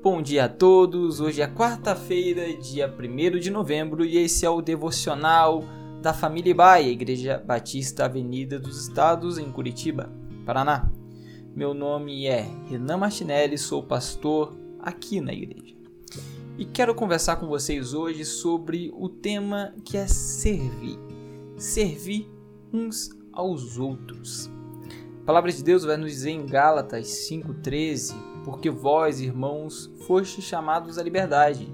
Bom dia a todos. Hoje é quarta-feira, dia 1 de novembro, e esse é o devocional da Família Baia, Igreja Batista Avenida dos Estados, em Curitiba, Paraná. Meu nome é Renan Martinelli, sou pastor aqui na igreja. E quero conversar com vocês hoje sobre o tema que é servir. Servir uns aos outros. A palavra de Deus vai nos dizer em Gálatas 5,13: Porque vós, irmãos, fostes chamados à liberdade,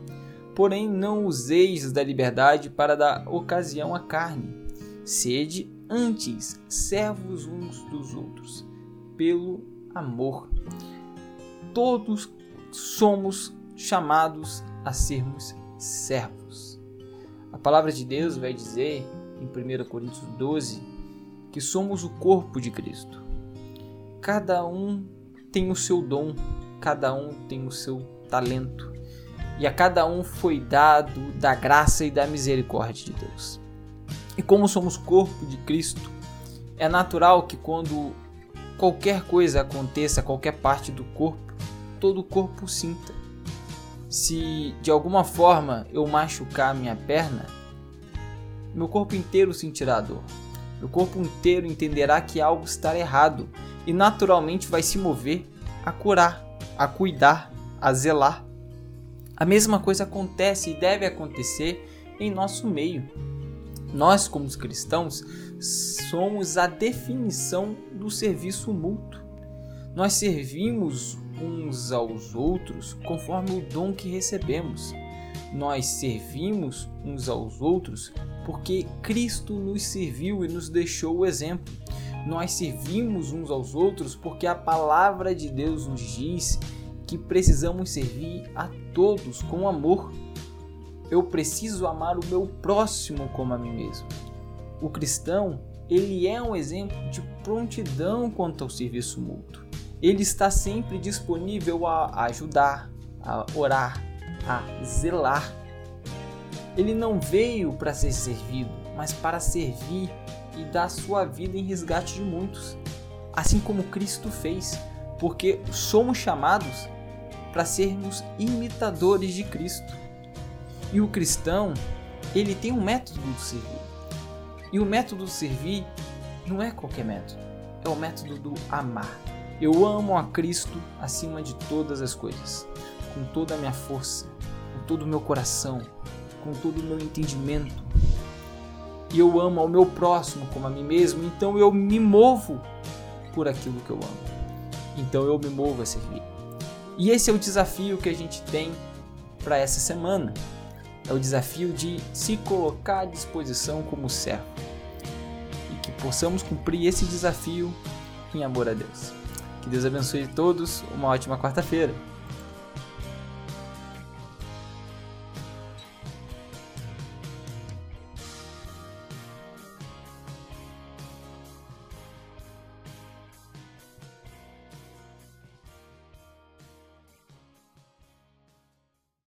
porém não useis da liberdade para dar ocasião à carne. Sede antes servos uns dos outros, pelo amor. Todos somos chamados a sermos servos. A palavra de Deus vai dizer em 1 Coríntios 12 que somos o corpo de Cristo. Cada um tem o seu dom, cada um tem o seu talento, e a cada um foi dado da graça e da misericórdia de Deus. E como somos corpo de Cristo, é natural que quando qualquer coisa aconteça, qualquer parte do corpo, todo o corpo sinta se de alguma forma eu machucar minha perna, meu corpo inteiro sentirá dor. Meu corpo inteiro entenderá que algo está errado e naturalmente vai se mover a curar, a cuidar, a zelar. A mesma coisa acontece e deve acontecer em nosso meio. Nós, como cristãos, somos a definição do serviço mútuo. Nós servimos uns aos outros conforme o dom que recebemos. Nós servimos uns aos outros porque Cristo nos serviu e nos deixou o exemplo. Nós servimos uns aos outros porque a palavra de Deus nos diz que precisamos servir a todos com amor. Eu preciso amar o meu próximo como a mim mesmo. O cristão, ele é um exemplo de prontidão quanto ao serviço mútuo ele está sempre disponível a ajudar, a orar, a zelar. Ele não veio para ser servido, mas para servir e dar sua vida em resgate de muitos, assim como Cristo fez, porque somos chamados para sermos imitadores de Cristo. E o cristão, ele tem um método de servir. E o método de servir não é qualquer método, é o método do amar. Eu amo a Cristo acima de todas as coisas, com toda a minha força, com todo o meu coração, com todo o meu entendimento. E eu amo ao meu próximo como a mim mesmo, então eu me movo por aquilo que eu amo. Então eu me movo a servir. E esse é o desafio que a gente tem para essa semana. É o desafio de se colocar à disposição como servo. E que possamos cumprir esse desafio em amor a Deus. Que Deus abençoe todos. Uma ótima quarta-feira.